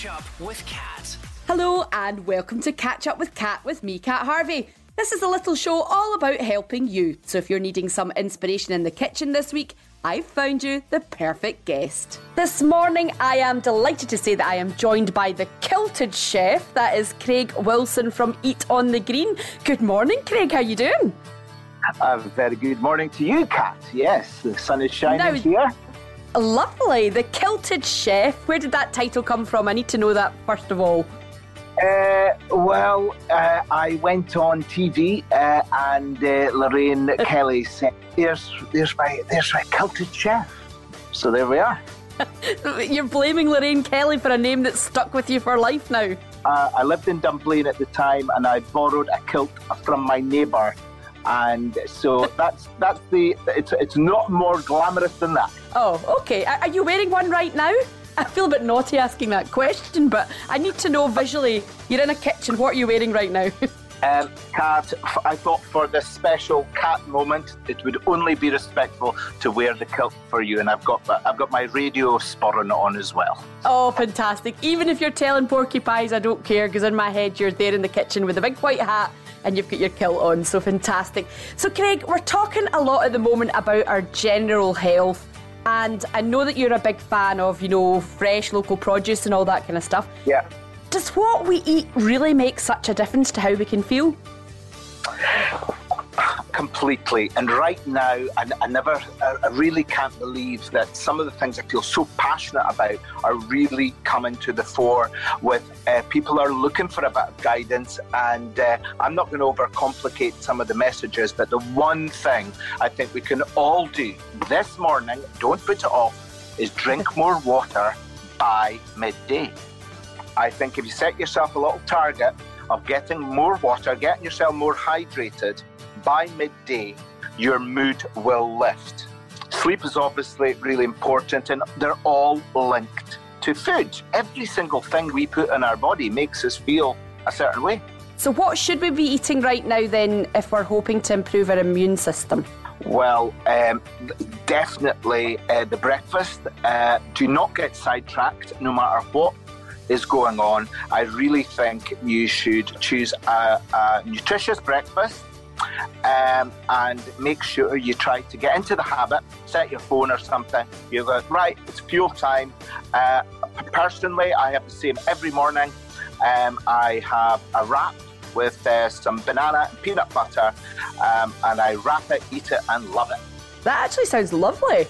Catch Up with Kat. Hello and welcome to Catch Up with Kat with me, Kat Harvey. This is a little show all about helping you. So if you're needing some inspiration in the kitchen this week, I've found you the perfect guest. This morning, I am delighted to say that I am joined by the kilted chef. That is Craig Wilson from Eat on the Green. Good morning, Craig. How are you doing? A very good morning to you, Kat. Yes, the sun is shining Now- here. Lovely. The kilted chef. Where did that title come from? I need to know that first of all. Uh, well, uh, I went on TV uh, and uh, Lorraine Kelly said, "There's, there's my, there's my kilted chef." So there we are. You're blaming Lorraine Kelly for a name that's stuck with you for life now. Uh, I lived in Dunblane at the time, and I borrowed a kilt from my neighbour, and so that's that's the. It's it's not more glamorous than that. Oh, okay. Are you wearing one right now? I feel a bit naughty asking that question, but I need to know visually. You're in a kitchen. What are you wearing right now? Um, Kat, f- I thought for this special cat moment, it would only be respectful to wear the kilt for you, and I've got I've got my radio sporran on as well. oh, fantastic. Even if you're telling porcupines, I don't care because in my head you're there in the kitchen with a big white hat and you've got your kilt on. So fantastic. So, Craig, we're talking a lot at the moment about our general health. And I know that you're a big fan of, you know, fresh local produce and all that kind of stuff. Yeah. Does what we eat really make such a difference to how we can feel? Completely. And right now, I, I never, I, really can't believe that some of the things I feel so passionate about are really coming to the fore. With uh, people are looking for a bit of guidance, and uh, I'm not going to overcomplicate some of the messages. But the one thing I think we can all do this morning, don't put it off, is drink more water by midday. I think if you set yourself a little target of getting more water, getting yourself more hydrated by midday, your mood will lift. Sleep is obviously really important, and they're all linked to food. Every single thing we put in our body makes us feel a certain way. So, what should we be eating right now then if we're hoping to improve our immune system? Well, um, definitely uh, the breakfast. Uh, do not get sidetracked no matter what is going on. I really think you should choose a, a nutritious breakfast um, and make sure you try to get into the habit. Set your phone or something. You go, right, it's fuel time. Uh, personally, I have the same every morning. Um, I have a wrap with uh, some banana and peanut butter, um, and I wrap it, eat it, and love it. That actually sounds lovely.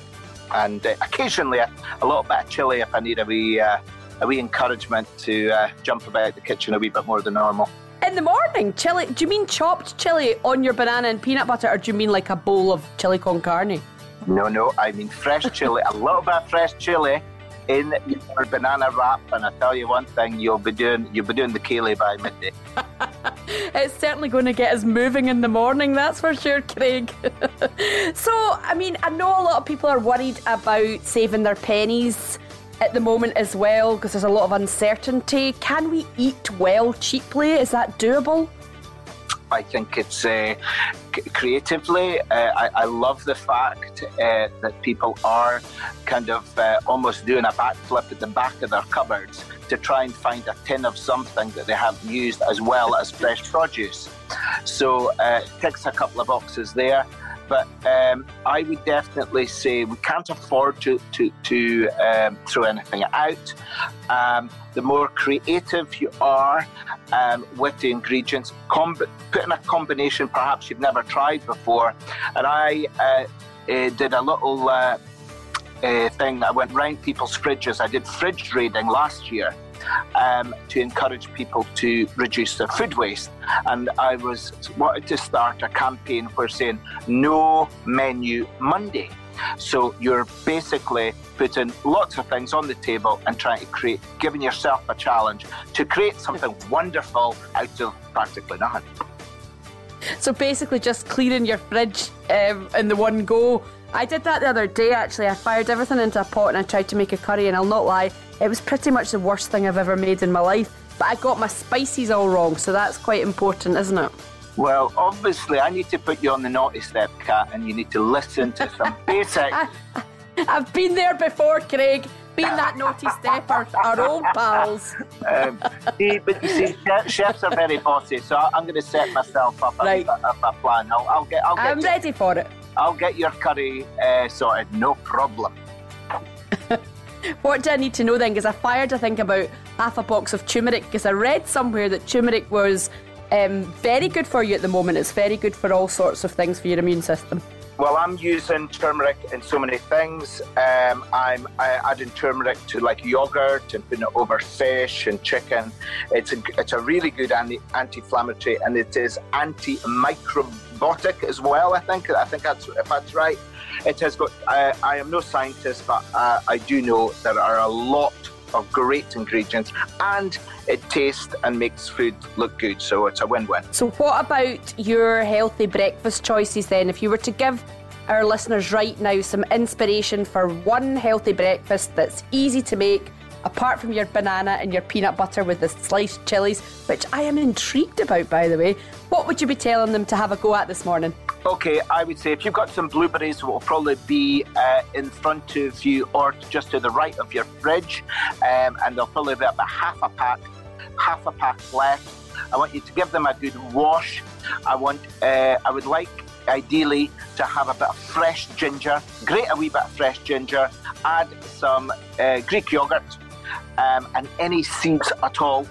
And uh, occasionally a, a little bit of chili if I need a wee, uh, a wee encouragement to uh, jump about the kitchen a wee bit more than normal. In the morning, chili. Do you mean chopped chili on your banana and peanut butter, or do you mean like a bowl of chili con carne? No, no, I mean fresh chili, a little bit of fresh chili in your banana wrap, and I tell you one thing, you'll be doing you'll be doing the ceilidh by midday. It's certainly going to get us moving in the morning, that's for sure, Craig. so, I mean, I know a lot of people are worried about saving their pennies at the moment as well because there's a lot of uncertainty. Can we eat well cheaply? Is that doable? I think it's uh, creatively. Uh, I, I love the fact uh, that people are kind of uh, almost doing a backflip at the back of their cupboards to try and find a tin of something that they haven't used as well as fresh produce. So uh, ticks a couple of boxes there. But um, I would definitely say we can't afford to to, to um, throw anything out. Um, the more creative you are um, with the ingredients, comb- put in a combination perhaps you've never tried before. And I uh, uh, did a little uh, uh, thing. I went round people's fridges. I did fridge raiding last year um, to encourage people to reduce their food waste. And I was wanted to start a campaign for saying no menu Monday. So you're basically putting lots of things on the table and trying to create, giving yourself a challenge to create something wonderful out of practically nothing. So basically, just clearing your fridge um, in the one go. I did that the other day actually. I fired everything into a pot and I tried to make a curry, and I'll not lie, it was pretty much the worst thing I've ever made in my life. But I got my spices all wrong, so that's quite important, isn't it? Well, obviously, I need to put you on the naughty step, Kat, and you need to listen to some basic. I've been there before, Craig. And that naughty stepper our old pals. Um, see, but you see, chefs are very bossy, so I'm going to set myself up right. a, a, a plan. I'll, I'll, get. I'll get. I'm ready for it. I'll get your curry uh, sorted, no problem. What do I need to know then? Because I fired, I think, about half a box of turmeric because I read somewhere that turmeric was um, very good for you at the moment. It's very good for all sorts of things for your immune system. Well, I'm using turmeric in so many things. Um, I'm adding turmeric to like yogurt and putting it over fish and chicken. It's a, it's a really good anti, anti-inflammatory and it is anti-microbiotic as well. I think I think that's if that's right. It has got. I, I am no scientist, but uh, I do know there are a lot of great ingredients and it tastes and makes food look good. So it's a win win. So, what about your healthy breakfast choices then? If you were to give our listeners right now some inspiration for one healthy breakfast that's easy to make, apart from your banana and your peanut butter with the sliced chilies, which I am intrigued about, by the way, what would you be telling them to have a go at this morning? Okay, I would say if you've got some blueberries, will probably be uh, in front of you or just to the right of your fridge, um, and they'll probably be about half a pack, half a pack left. I want you to give them a good wash. I want, uh, I would like ideally to have a bit of fresh ginger, grate a wee bit of fresh ginger, add some uh, Greek yogurt, um, and any seeds at all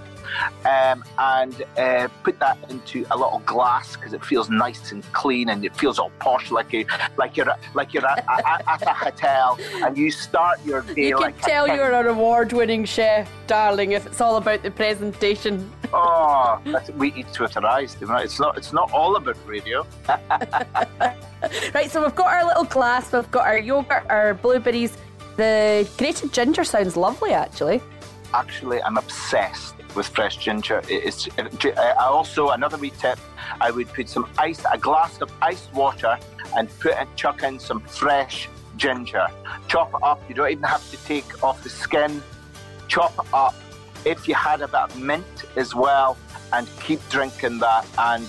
um, and uh, put that into a little glass because it feels nice and clean and it feels all posh, like you like you're like you're at, at, at a hotel, and you start your day. You can like tell you're an award-winning chef, darling, if it's all about the presentation. Oh, we eat with our eyes. It's not. It's not all about radio. right. So we've got our little glass. We've got our yogurt, our blueberries. The grated ginger sounds lovely, actually. Actually, I'm obsessed with fresh ginger. It's I also another wee tip. I would put some ice, a glass of iced water, and put and chuck in some fresh ginger. Chop it up. You don't even have to take off the skin. Chop it up. If you had a bit of mint as well, and keep drinking that, and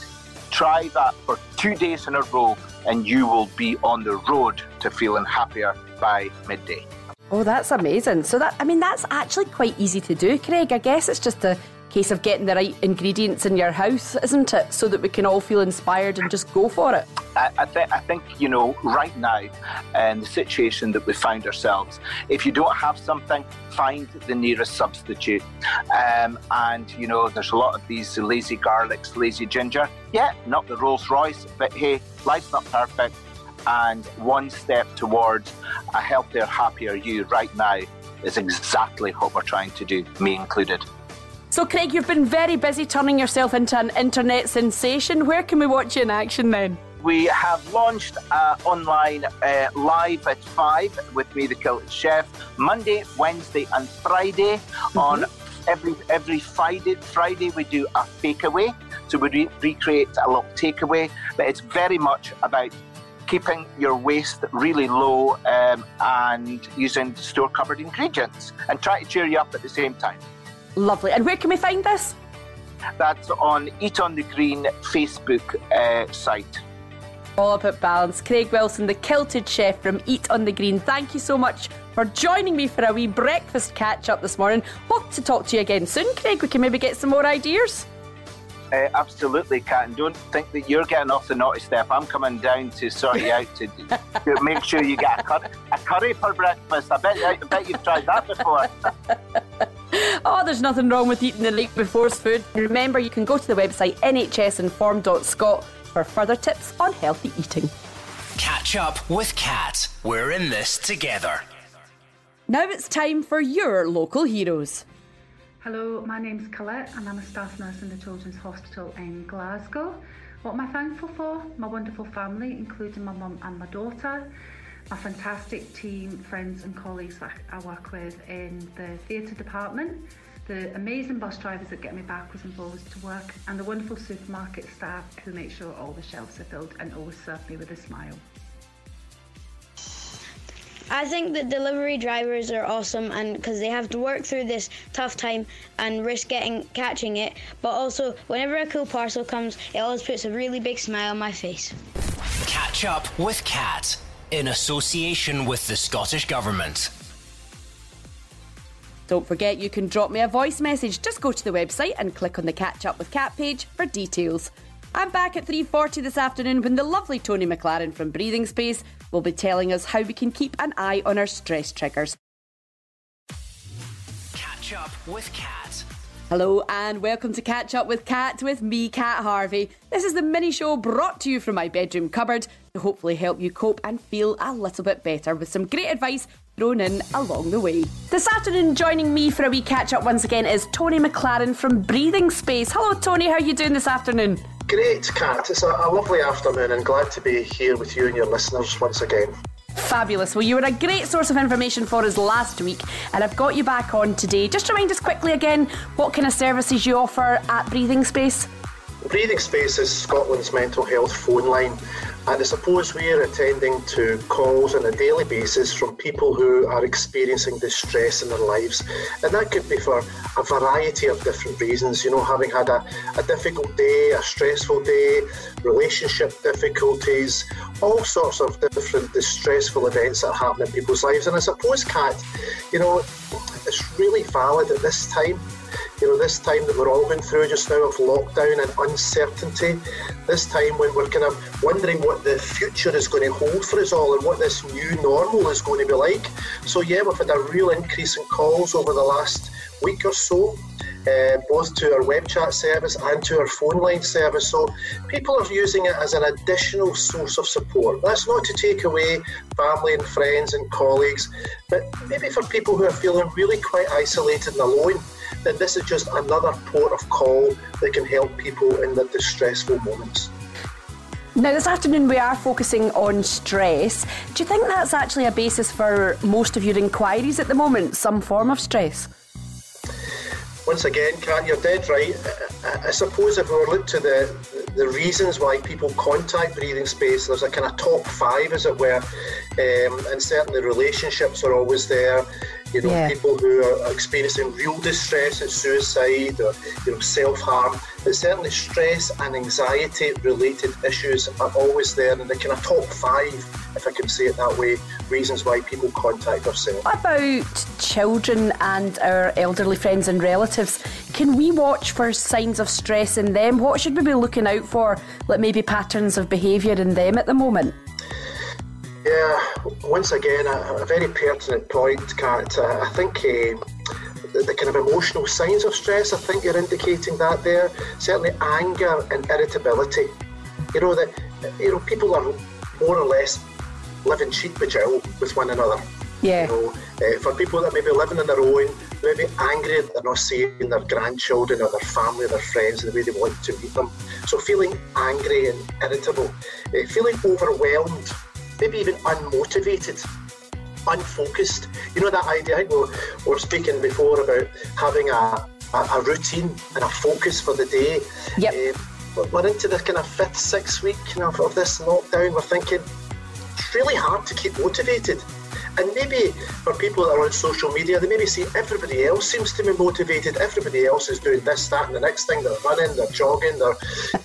try that for two days in a row, and you will be on the road to feeling happier by midday. Oh, that's amazing. So that I mean that's actually quite easy to do, Craig. I guess it's just a case of getting the right ingredients in your house, isn't it? So that we can all feel inspired and just go for it. I, I, th- I think, you know, right now, in the situation that we find ourselves, if you don't have something, find the nearest substitute. Um, and, you know, there's a lot of these lazy garlics, lazy ginger. Yeah, not the Rolls Royce, but hey, life's not perfect and one step towards a healthier, happier you right now is exactly what we're trying to do, me included. So, Craig, you've been very busy turning yourself into an internet sensation. Where can we watch you in action then? We have launched uh, online uh, live at 5 with me, the Kilted Chef, Monday, Wednesday, and Friday. Mm-hmm. On every every Friday, Friday we do a takeaway. So we re- recreate a little takeaway, but it's very much about keeping your waste really low um, and using store cupboard ingredients and try to cheer you up at the same time. Lovely. And where can we find this? That's on Eat on the Green Facebook uh, site. All about balance. Craig Wilson, the kilted chef from Eat on the Green. Thank you so much for joining me for a wee breakfast catch up this morning. Hope to talk to you again soon, Craig. We can maybe get some more ideas. Uh, absolutely, Kat. Don't think that you're getting off the naughty step. I'm coming down to sort you out to, to make sure you get a, cur- a curry for breakfast. I bet, I bet you've tried that before. oh, there's nothing wrong with eating the late before's food. Remember, you can go to the website nhsinform.scot for further tips on healthy eating. Catch up with Kat. We're in this together. Now it's time for your local heroes. Hello, my name's Colette and I'm a staff nurse in the Children's Hospital in Glasgow. What am I thankful for? My wonderful family, including my mum and my daughter, my fantastic team, friends and colleagues that I work with in the theatre department, the amazing bus drivers that get me backwards and forwards to work, and the wonderful supermarket staff who make sure all the shelves are filled and always serve me with a smile. I think that delivery drivers are awesome and because they have to work through this tough time and risk getting catching it, but also whenever a cool parcel comes, it always puts a really big smile on my face. Catch up with Kat in association with the Scottish Government. Don't forget you can drop me a voice message. Just go to the website and click on the Catch Up with Kat page for details. I'm back at 3:40 this afternoon when the lovely Tony McLaren from Breathing Space will be telling us how we can keep an eye on our stress triggers. Catch up with Kat. Hello and welcome to Catch Up with Kat with me, Kat Harvey. This is the mini show brought to you from my bedroom cupboard to hopefully help you cope and feel a little bit better with some great advice thrown in along the way. This afternoon, joining me for a wee catch up once again is Tony McLaren from Breathing Space. Hello, Tony. How are you doing this afternoon? Great, Kat. It's a, a lovely afternoon and glad to be here with you and your listeners once again. Fabulous. Well, you were a great source of information for us last week, and I've got you back on today. Just remind us quickly again what kind of services you offer at Breathing Space. Breathing Space is Scotland's mental health phone line, and I suppose we are attending to calls on a daily basis from people who are experiencing distress in their lives. And that could be for a variety of different reasons, you know, having had a, a difficult day, a stressful day, relationship difficulties, all sorts of different distressful events that happen in people's lives. And I suppose, Kat, you know, it's really valid at this time you know, this time that we're all going through just now of lockdown and uncertainty, this time when we're kind of wondering what the future is going to hold for us all and what this new normal is going to be like. So, yeah, we've had a real increase in calls over the last week or so. Uh, both to our web chat service and to our phone line service. So people are using it as an additional source of support. That's not to take away family and friends and colleagues, but maybe for people who are feeling really quite isolated and alone, then this is just another port of call that can help people in their distressful moments. Now, this afternoon we are focusing on stress. Do you think that's actually a basis for most of your inquiries at the moment? Some form of stress? Once again, Kat, you're dead right. I suppose if we were look to the the reasons why people contact breathing space, there's a kind of top five, as it were, um, and certainly relationships are always there you know, yeah. people who are experiencing real distress and suicide or you know self-harm. But certainly stress and anxiety related issues are always there in the kind of top five, if I can say it that way, reasons why people contact ourselves. What about children and our elderly friends and relatives? Can we watch for signs of stress in them? What should we be looking out for, like maybe patterns of behaviour in them at the moment? Yeah, once again, a, a very pertinent point, Kat. Uh, I think uh, the, the, kind of emotional signs of stress, I think you're indicating that there. Certainly anger and irritability. You know, that you know, people are more or less living cheek by jowl with one another. Yeah. You know, uh, for people that may be living on their own, maybe angry that they're not seeing their grandchildren or their family or their friends the way they want to meet them. So feeling angry and irritable, uh, feeling overwhelmed maybe even unmotivated, unfocused. You know that idea? I think we were, speaking before about having a, a, a, routine and a focus for the day. Yep. Um, we're into the kind of fifth, sixth week you know, of this lockdown. We're thinking it's really hard to keep motivated. And maybe for people that are on social media, they maybe see everybody else seems to be motivated. Everybody else is doing this, that, and the next thing. They're running, they're jogging, they're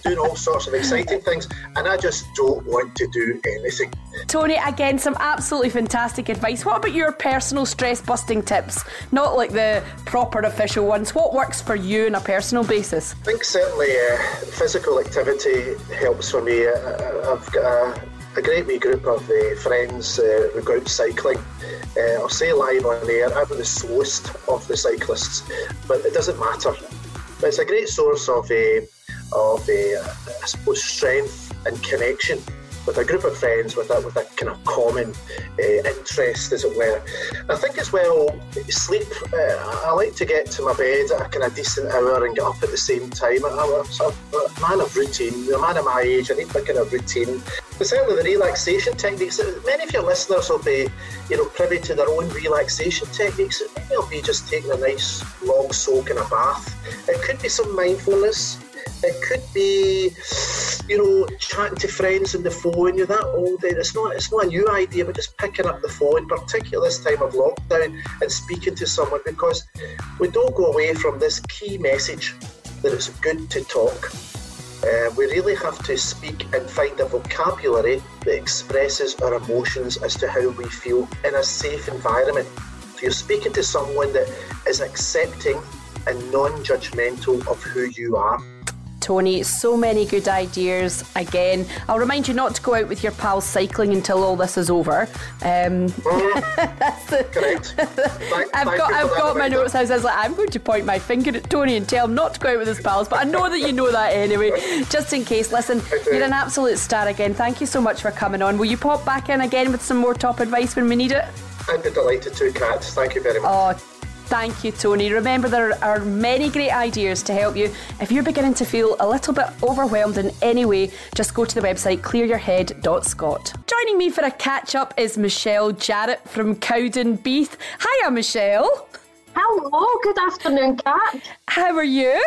doing all sorts of exciting things. And I just don't want to do anything. Tony, again, some absolutely fantastic advice. What about your personal stress busting tips? Not like the proper official ones. What works for you on a personal basis? I think certainly uh, physical activity helps for me. Uh, I've got a a great wee group of uh, friends uh, who go out cycling. Uh, I'll say live on air, I'm the slowest of the cyclists, but it doesn't matter. But it's a great source of, uh, of uh, I suppose, strength and connection with a group of friends with a, with a kind of common uh, interest, as it were. I think as well, sleep. Uh, I like to get to my bed at a kind of decent hour and get up at the same time. I'm a, man of routine. A man of my age, I need my kind of routine. But certainly the relaxation techniques. Many of your listeners will be, you know, privy to their own relaxation techniques. Maybe it'll be just taking a nice long soak in a bath. It could be some mindfulness. It could be, you know, chatting to friends on the phone. You're that old. It's not. It's not a new idea, but just picking up the phone, particularly this time of lockdown, and speaking to someone because we don't go away from this key message that it's good to talk. Uh, we really have to speak and find a vocabulary that expresses our emotions as to how we feel in a safe environment If You're speaking to someone that is accepting and non judgmental of who you are. Tony, so many good ideas. Again, I'll remind you not to go out with your pals cycling until all this is over. Um, that's the, correct. Thank, I've got, I've got my notes. I was like, I'm going to point my finger at Tony and tell him not to go out with his pals, but I know that you know that anyway. Just in case. Listen, you're an absolute star again. Thank you so much for coming on. Will you pop back in again with some more top advice when we need it? I'd be delighted to, Kat. Thank you very much. Oh, Thank you, Tony. Remember, there are many great ideas to help you. If you're beginning to feel a little bit overwhelmed in any way, just go to the website clearyourhead.scot. Joining me for a catch up is Michelle Jarrett from Cowdenbeath. Hiya, Michelle. Hello, good afternoon, Kat. How are you?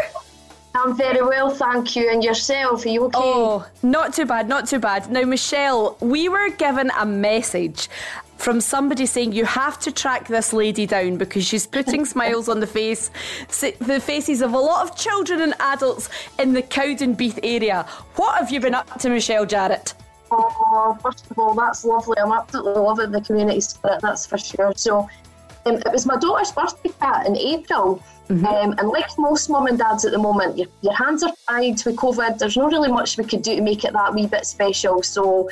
I'm very well, thank you. And yourself, are you okay? Oh, not too bad, not too bad. Now, Michelle, we were given a message from somebody saying you have to track this lady down because she's putting smiles on the face, the faces of a lot of children and adults in the Cowdenbeath area. What have you been up to, Michelle Jarrett? Oh, first of all, that's lovely. I'm absolutely loving the community spirit, that's for sure. So, um, it was my daughter's birthday Kat in April. Mm-hmm. Um, and like most mum and dads at the moment, your, your hands are tied with COVID. There's not really much we could do to make it that wee bit special. So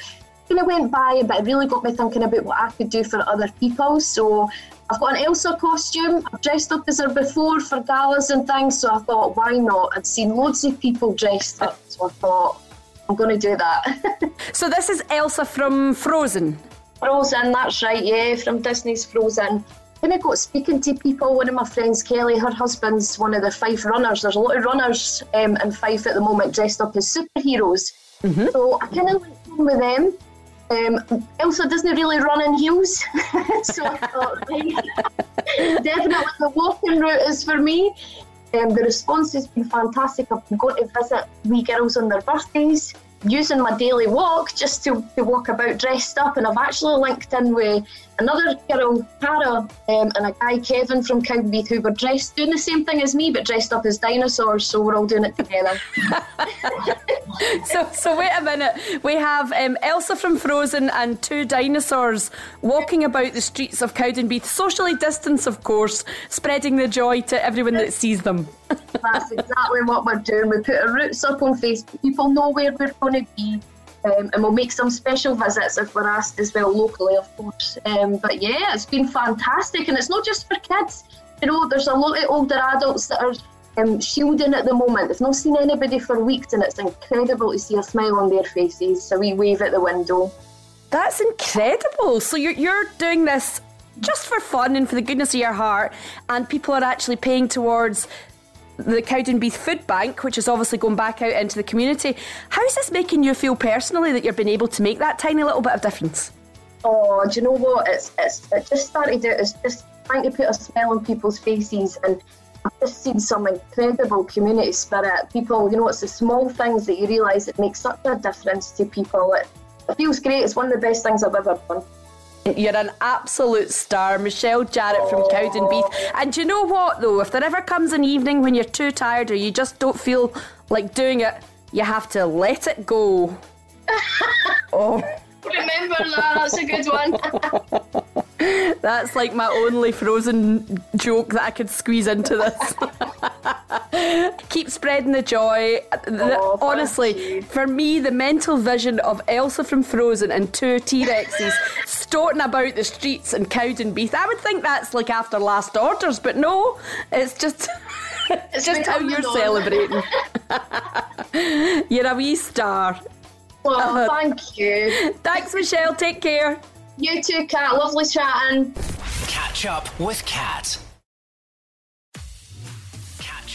kind of went by, but it really got me thinking about what I could do for other people. So I've got an Elsa costume. I've dressed up as her before for galas and things. So I thought, why not? I'd seen loads of people dressed up, so I thought, I'm going to do that. so this is Elsa from Frozen. Frozen, that's right. Yeah, from Disney's Frozen. When I got speaking to people, one of my friends, Kelly, her husband's one of the Fife runners. There's a lot of runners um, in Fife at the moment dressed up as superheroes. Mm-hmm. So I kind of went in with them um, Elsa doesn't really run in heels, so thought, definitely the walking route is for me. Um, the response has been fantastic. I've going to visit wee girls on their birthdays using my daily walk just to, to walk about dressed up. And I've actually linked in with another girl, Tara, um, and a guy, Kevin from Cowdenbeath, who were dressed doing the same thing as me, but dressed up as dinosaurs. So we're all doing it together. so, so wait a minute. We have um, Elsa from Frozen and two dinosaurs walking about the streets of Cowdenbeath, socially distanced, of course, spreading the joy to everyone that sees them. That's exactly what we're doing. We put our routes up on Facebook. People know where we're going to be. Um, and we'll make some special visits if we're asked as well locally, of course. Um, but yeah, it's been fantastic, and it's not just for kids. You know, there's a lot of older adults that are um, shielding at the moment. They've not seen anybody for weeks, and it's incredible to see a smile on their faces. So we wave at the window. That's incredible. So you're you're doing this just for fun and for the goodness of your heart, and people are actually paying towards the Cowdenbeath Food Bank, which is obviously going back out into the community. How is this making you feel personally that you've been able to make that tiny little bit of difference? Oh, do you know what? It's, it's it just started out as just trying to put a smile on people's faces and I've just seen some incredible community spirit. People, you know, it's the small things that you realise it makes such a difference to people. It, it feels great. It's one of the best things I've ever done. You're an absolute star, Michelle Jarrett from Cowdenbeath. And you know what, though? If there ever comes an evening when you're too tired or you just don't feel like doing it, you have to let it go. oh. Remember that, that's a good one. that's like my only frozen joke that I could squeeze into this. Keep spreading the joy. Oh, Honestly, for me, the mental vision of Elsa from Frozen and two T Rexes storting about the streets and cowed in Cowdenbeath, I would think that's like after last orders, but no, it's just. it's just how you're celebrating. you're a wee star. Well, uh, thank you. Thanks, Michelle. Take care. You too, Kat. Lovely chatting. Catch up with Kat.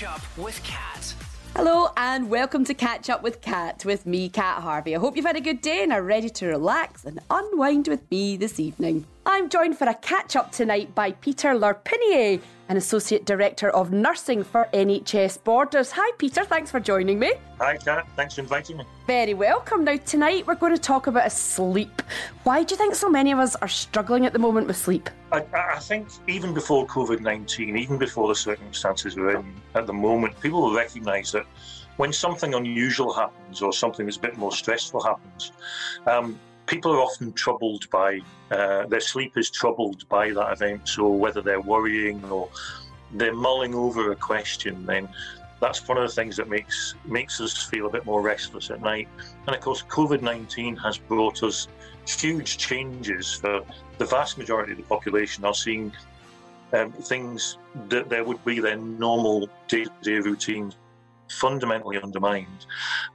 Catch up with Kat. Hello and welcome to Catch Up with Kat with me, Kat Harvey. I hope you've had a good day and are ready to relax and unwind with me this evening. I'm joined for a catch up tonight by Peter Lerpiniere, an Associate Director of Nursing for NHS Borders. Hi, Peter, thanks for joining me. Hi, Kat, thanks for inviting me. Very welcome. Now, tonight we're going to talk about sleep. Why do you think so many of us are struggling at the moment with sleep? I, I think even before COVID 19, even before the circumstances we're in at the moment, people will recognise that when something unusual happens or something that's a bit more stressful happens, um, people are often troubled by uh, their sleep is troubled by that event. So whether they're worrying or they're mulling over a question, then that's one of the things that makes makes us feel a bit more restless at night. And of course, COVID nineteen has brought us huge changes for the vast majority of the population are seeing um, things that there would be their normal day-to-day routines fundamentally undermined,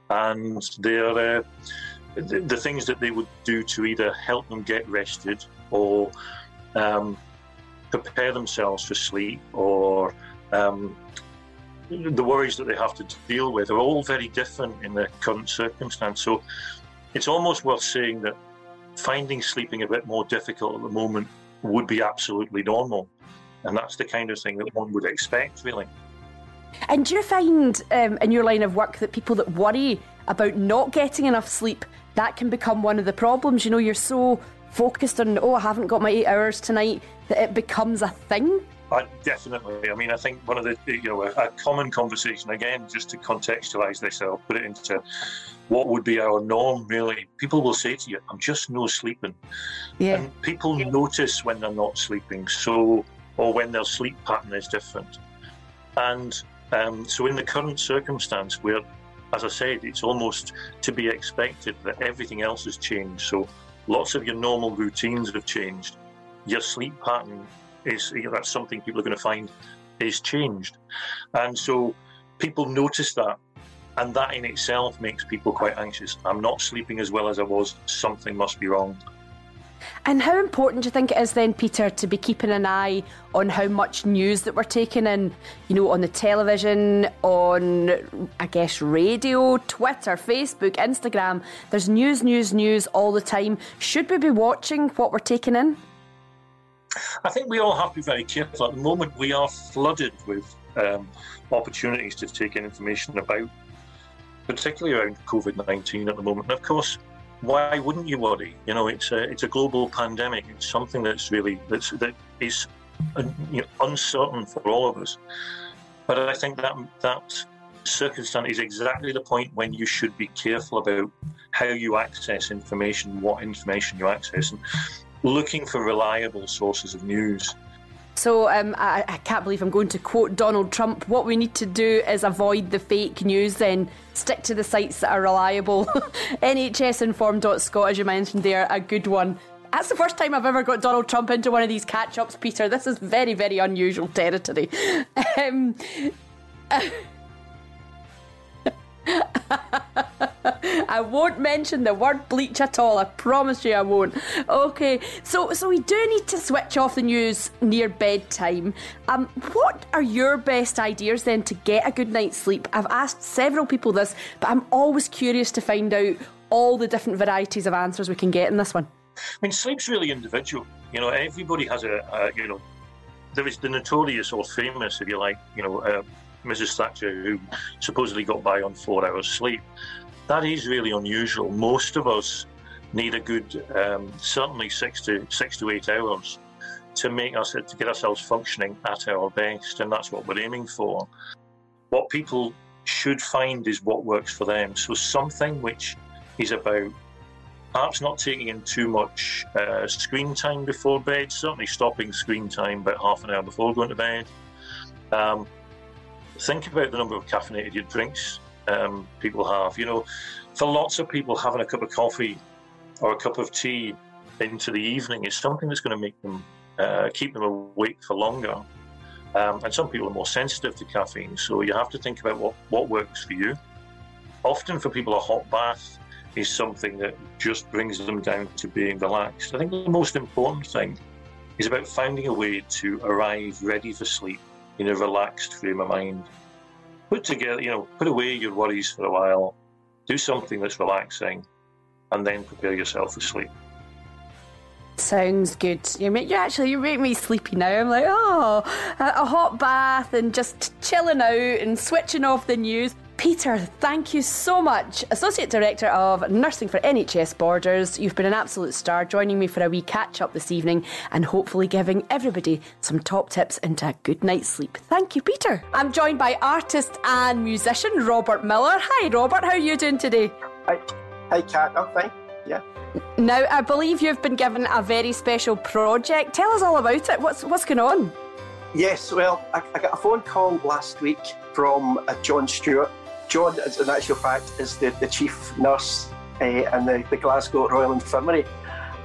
and they're uh, the, the, things that they would do to either help them get rested or um, prepare themselves for sleep or um, the worries that they have to deal with are all very different in the current circumstance. So it's almost worth saying that finding sleeping a bit more difficult at the moment would be absolutely normal. And that's the kind of thing that one would expect, really. And do you find um, in your line of work that people that worry about not getting enough sleep, that can become one of the problems? You know, you're so focused on, oh, I haven't got my eight hours tonight, that it becomes a thing? Uh, definitely. I mean, I think one of the, you know, a, a, common conversation, again, just to contextualize this, I'll put it into what would be our norm, really. People will say to you, I'm just no sleeping. Yeah. And people yeah. notice when they're not sleeping, so, or when their sleep pattern is different. And um, so, in the current circumstance, where, as I said, it's almost to be expected that everything else has changed. So, lots of your normal routines have changed. Your sleep pattern is you know, that's something people are going to find is changed, and so people notice that, and that in itself makes people quite anxious. I'm not sleeping as well as I was. Something must be wrong. And how important do you think it is then, Peter, to be keeping an eye on how much news that we're taking in, you know, on the television, on, I guess, radio, Twitter, Facebook, Instagram? There's news, news, news all the time. Should we be watching what we're taking in? I think we all have to be very careful. At the moment, we are flooded with um, opportunities to take in information about, particularly around COVID 19 at the moment. And of course, why wouldn't you worry? You know, it's a it's a global pandemic. It's something that's really that's that is uh, you know, uncertain for all of us. But I think that that circumstance is exactly the point when you should be careful about how you access information, what information you access, and looking for reliable sources of news. So um, I, I, can't believe I'm going to quote Donald Trump. What we need to do is avoid the fake news, then stick to the sites that are reliable. NHSinform.scot, as you mentioned there, a good one. That's the first time I've ever got Donald Trump into one of these catch ups, Peter. This is very, very unusual territory. Um, I won't mention the word bleach at all. I promise you I won't. Okay, so so we do need to switch off the news near bedtime. Um, what are your best ideas then to get a good night's sleep? I've asked several people this, but I'm always curious to find out all the different varieties of answers we can get in this one. I mean, sleep's really individual. You know, everybody has a, a you know, there is the notorious or famous, if you like, you know, uh, Mrs. Thatcher, who supposedly got by on four hours sleep. That is really unusual. Most of us need a good, um, certainly six to six to eight hours to make us to get ourselves functioning at our best, and that's what we're aiming for. What people should find is what works for them. So something which is about perhaps not taking in too much uh, screen time before bed, certainly stopping screen time about half an hour before going to bed. Um, think about the number of caffeinated drinks um, people have. You know, for lots of people, having a cup of coffee or a cup of tea into the evening is something that's going to make them uh, keep them awake for longer. Um, and some people are more sensitive to caffeine, so you have to think about what, what works for you. Often, for people, a hot bath is something that just brings them down to being relaxed. I think the most important thing is about finding a way to arrive ready for sleep in a relaxed frame of mind. Put together, you know, put away your worries for a while, do something that's relaxing, and then prepare yourself for sleep. Sounds good. You make you actually you make me sleepy now. I'm like, oh, a, a hot bath and just chilling out and switching off the news. Peter, thank you so much. Associate Director of Nursing for NHS Borders. You've been an absolute star joining me for a wee catch up this evening and hopefully giving everybody some top tips into a good night's sleep. Thank you, Peter. I'm joined by artist and musician Robert Miller. Hi, Robert. How are you doing today? Hi. Hi, Kat. I'm fine. Yeah. Now, I believe you've been given a very special project. Tell us all about it. What's what's going on? Yes, well, I, I got a phone call last week from uh, John Stewart. John, as in actual fact, is the, the chief nurse uh, in the, the Glasgow Royal Infirmary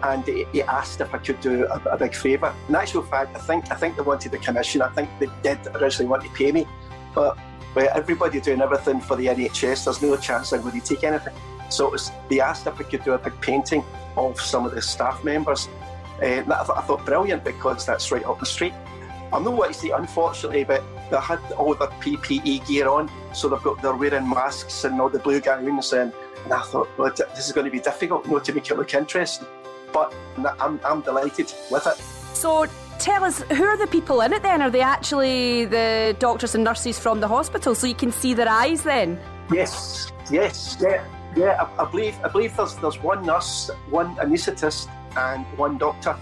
and he asked if I could do a, a, big favour. In actual fact, I think I think they wanted the commission. I think they did originally want to pay me, but with everybody doing everything for the NHS, there's no chance I'm going to take anything. So was, they asked if I could do a big painting of some of the staff members. Uh, I, thought, I thought brilliant because that's right up the street. I'm not what you see, unfortunately, but they had all their PPE gear on, so they've got they're wearing masks and all the blue gowns, and, and I thought, well, this is going to be difficult, you know, to make it look interesting but I'm, I'm delighted with it. So tell us, who are the people in it then? Are they actually the doctors and nurses from the hospital so you can see their eyes then? Yes, yes, yeah, yeah. I, I believe I believe there's there's one nurse, one anaesthetist, and one doctor,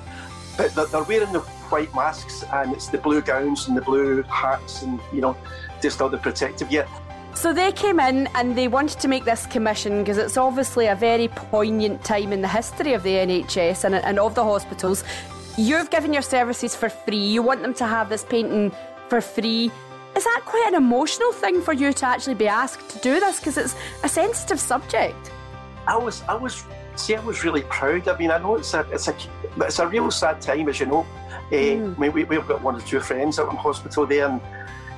but they're wearing the white masks and it's the blue gowns and the blue hats and you know just all the protective gear. So they came in and they wanted to make this commission because it's obviously a very poignant time in the history of the NHS and, and of the hospitals. You've given your services for free. You want them to have this painting for free. Is that quite an emotional thing for you to actually be asked to do this because it's a sensitive subject? I was, I was, see, I was really proud. I mean, I know it's a, it's a, it's a real sad time, as you know. Uh, mm. Mean, we, we've got one or two friends out in hospital there, and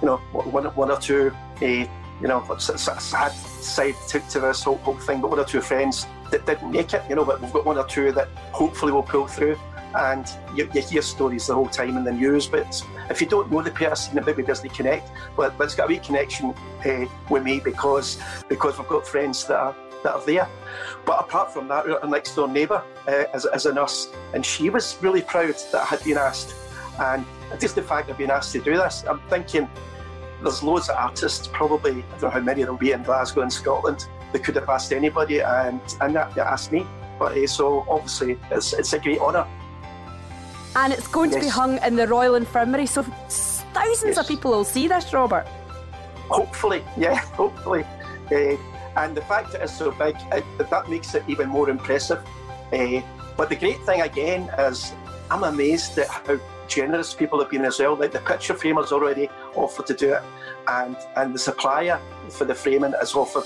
you know, one, one or two uh, you know, it's, it's a sad side to, to this whole, whole thing. But one or two friends that didn't make it, you know, but we've got one or two that hopefully will pull through. And you, you hear stories the whole time in the news, but if you don't know the person, it maybe doesn't connect. But, but it's got a wee connection uh, with me because because we've got friends that are that are there. But apart from that, our next door neighbour uh, as, as a nurse, and she was really proud that I had been asked. And just the fact of being asked to do this, I'm thinking there's loads of artists, probably, I don't know how many there'll be in Glasgow and Scotland, they could have asked anybody and, and that, they asked me. But uh, so obviously it's, it's a great honour. And it's going yes. to be hung in the Royal Infirmary, so thousands yes. of people will see this, Robert. Hopefully, yeah, hopefully. Uh, and the fact that it's so big, it, that makes it even more impressive. Uh, but the great thing again is I'm amazed at how generous people have been as well. Like the picture framers already offered to do it, and and the supplier for the framing has offered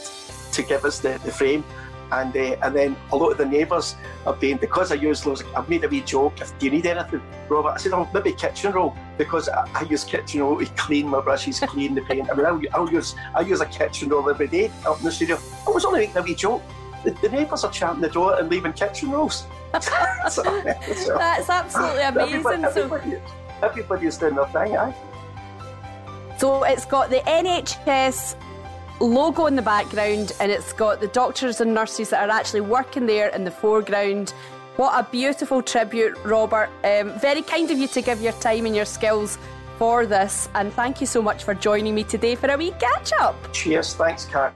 to give us the, the frame. And uh, and then a lot of the neighbours have been because I use those. I've made a wee joke. If do you need anything, Robert? I said, oh, maybe kitchen roll because I, I use kitchen roll to clean my brushes, clean the paint. I mean, I'll, I'll use I use a kitchen roll every day up in the studio. I was only making a wee joke. The, the neighbours are chanting the door and leaving kitchen rolls. so, That's absolutely amazing. Everybody, everybody, so, everybody's doing their thing, aye. So it's got the NHS logo in the background and it's got the doctors and nurses that are actually working there in the foreground. What a beautiful tribute, Robert. Um, very kind of you to give your time and your skills for this. And thank you so much for joining me today for a wee catch up. Cheers. Thanks, Kat.